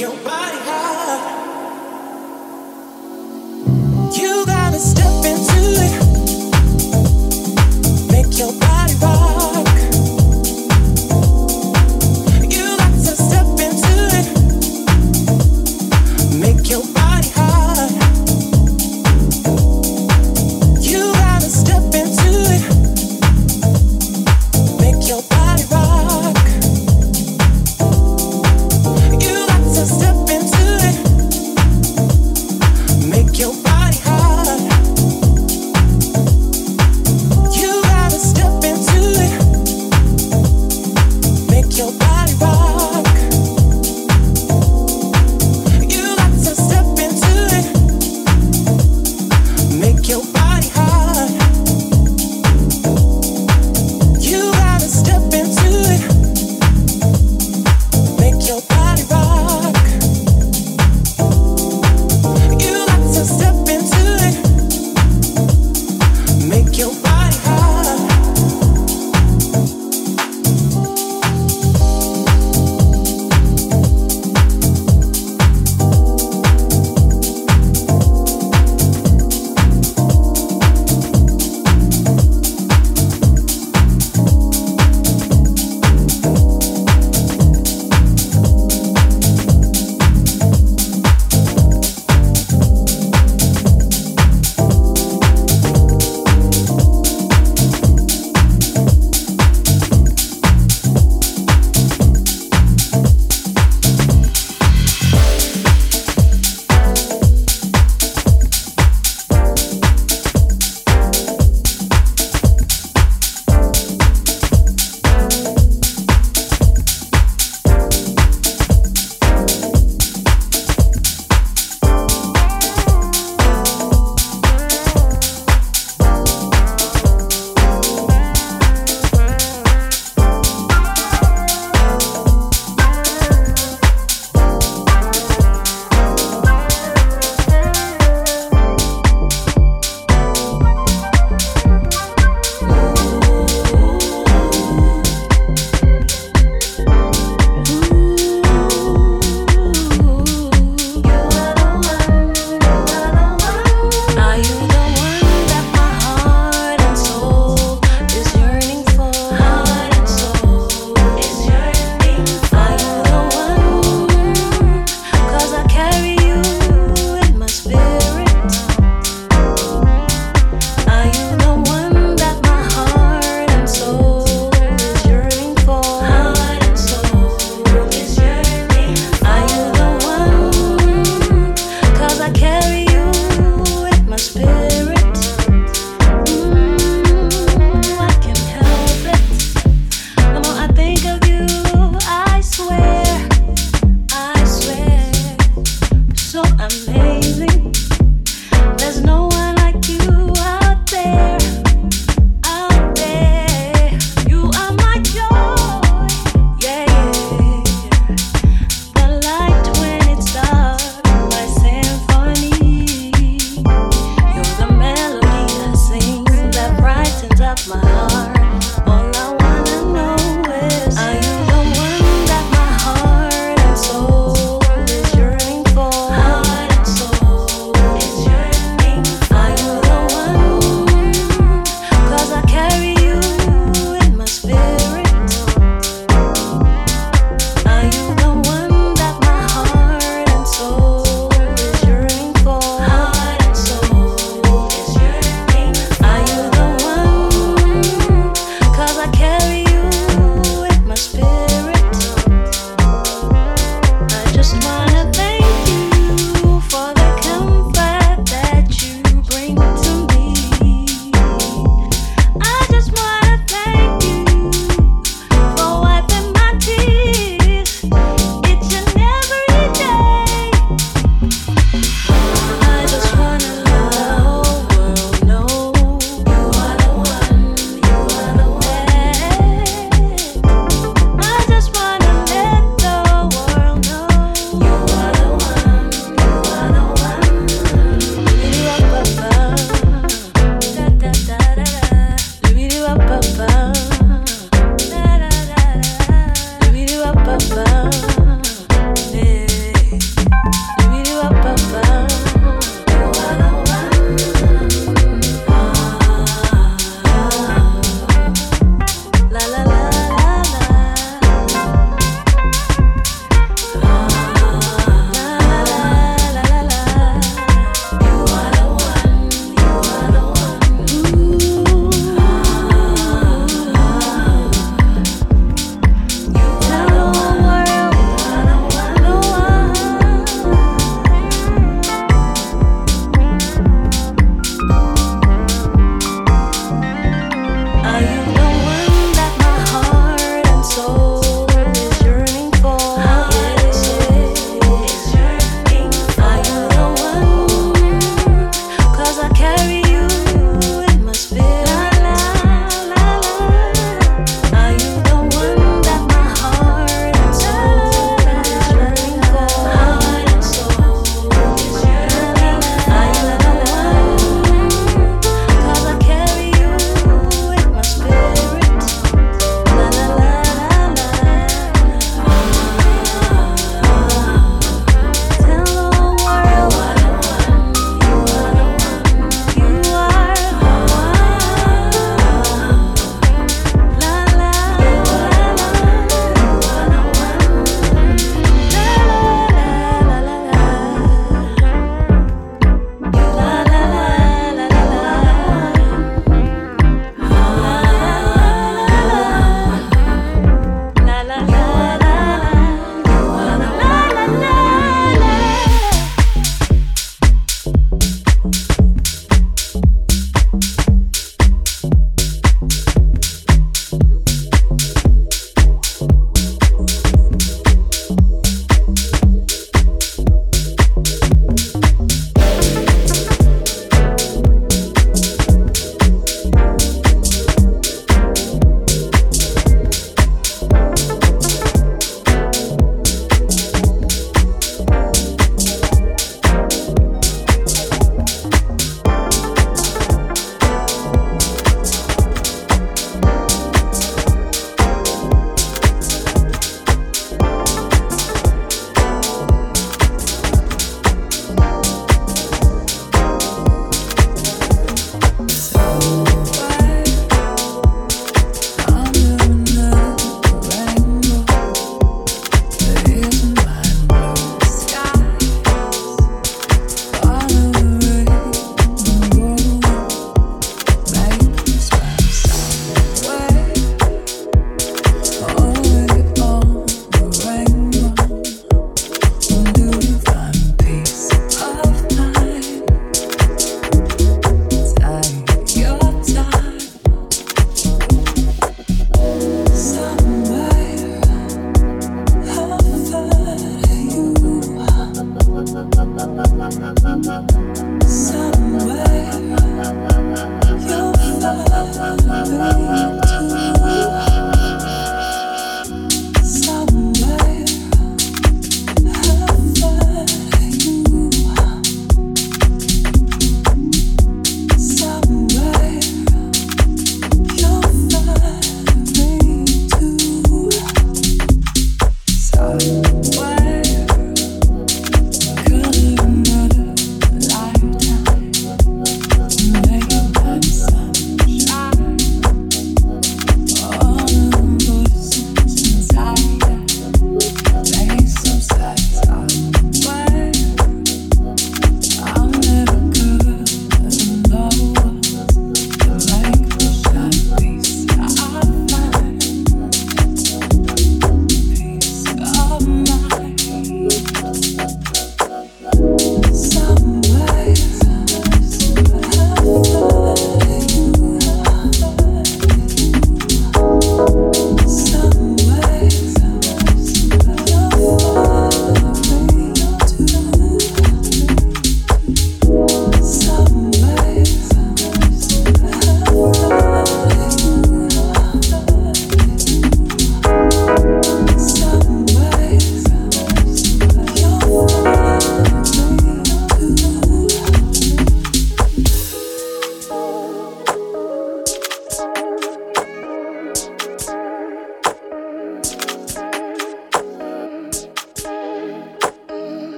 your body hot.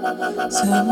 Some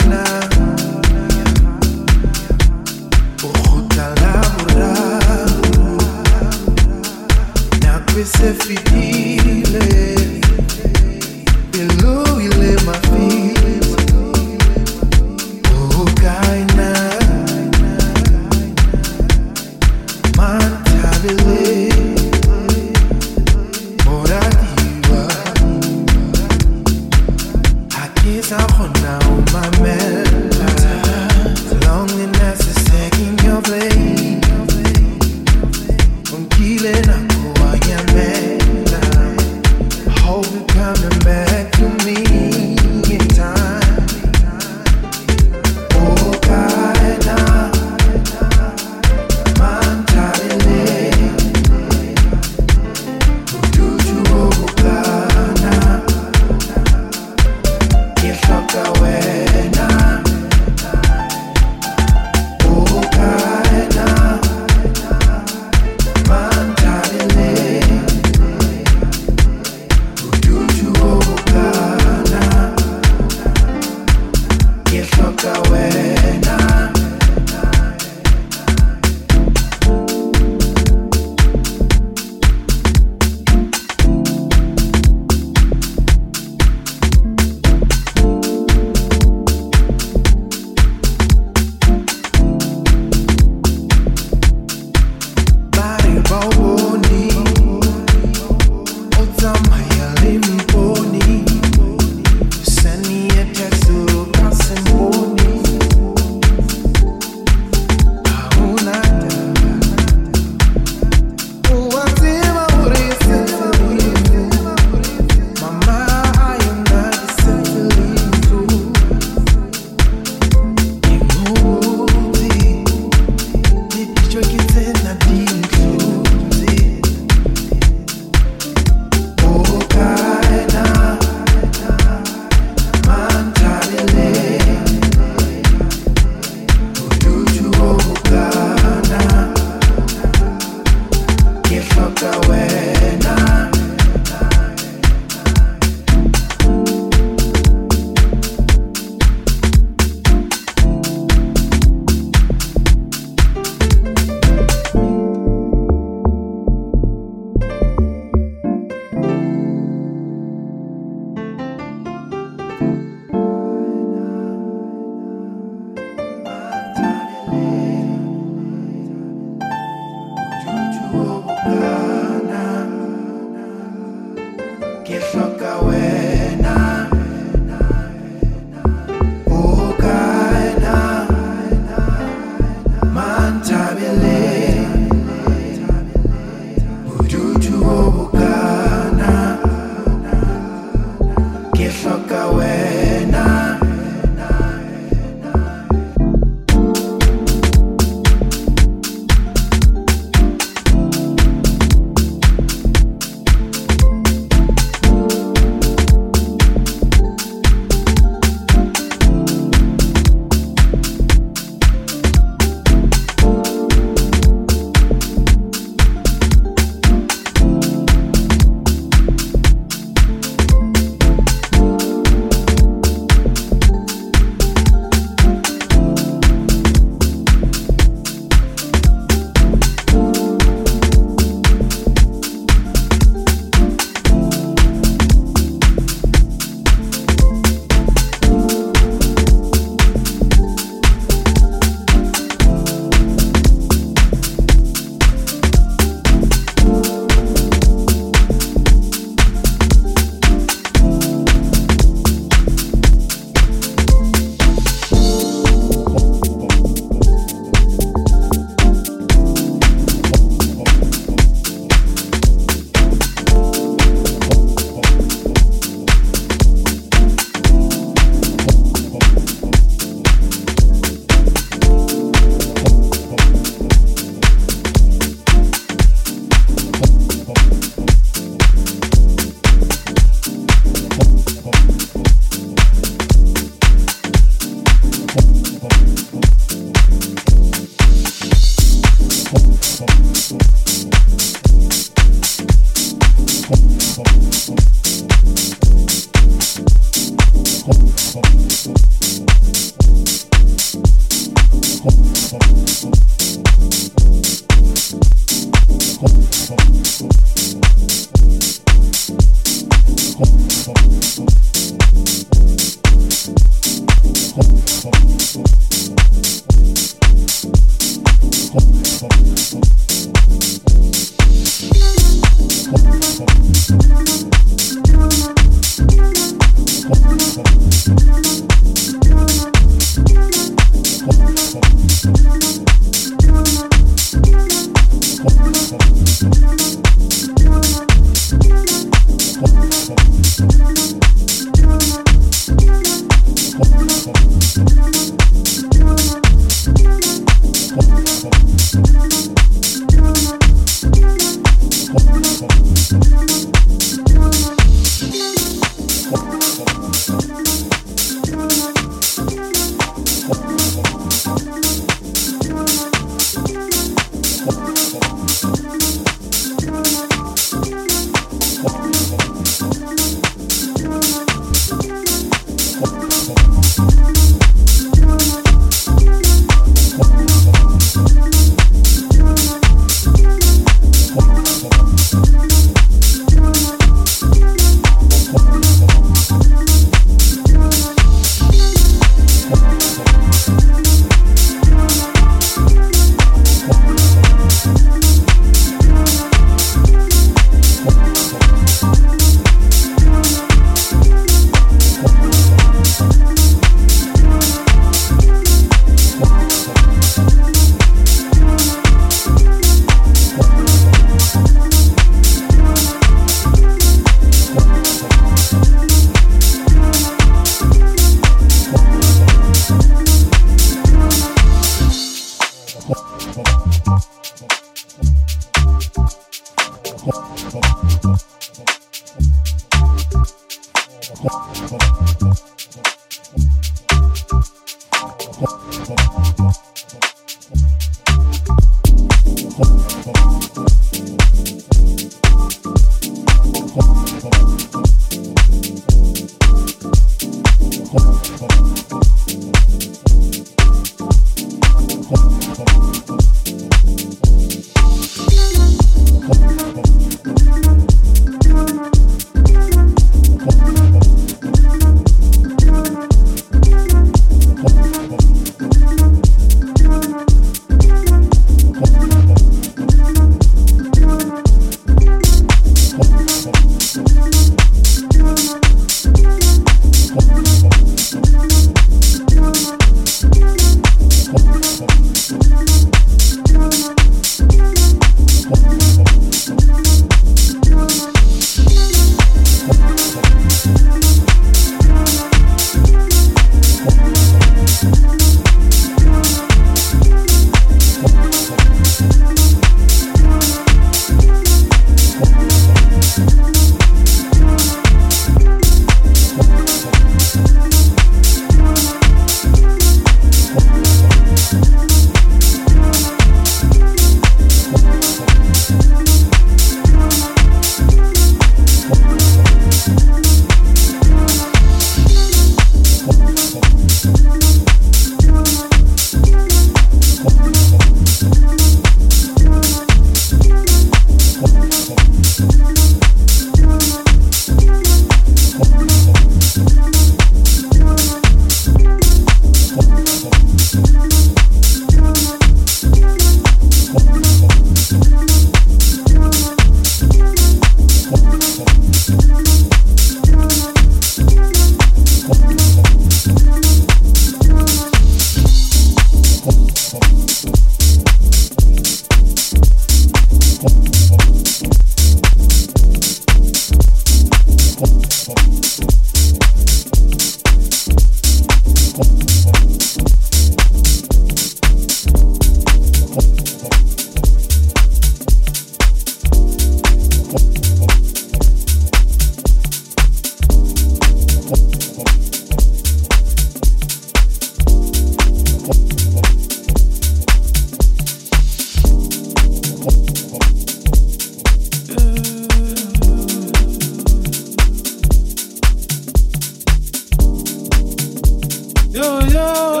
Oh.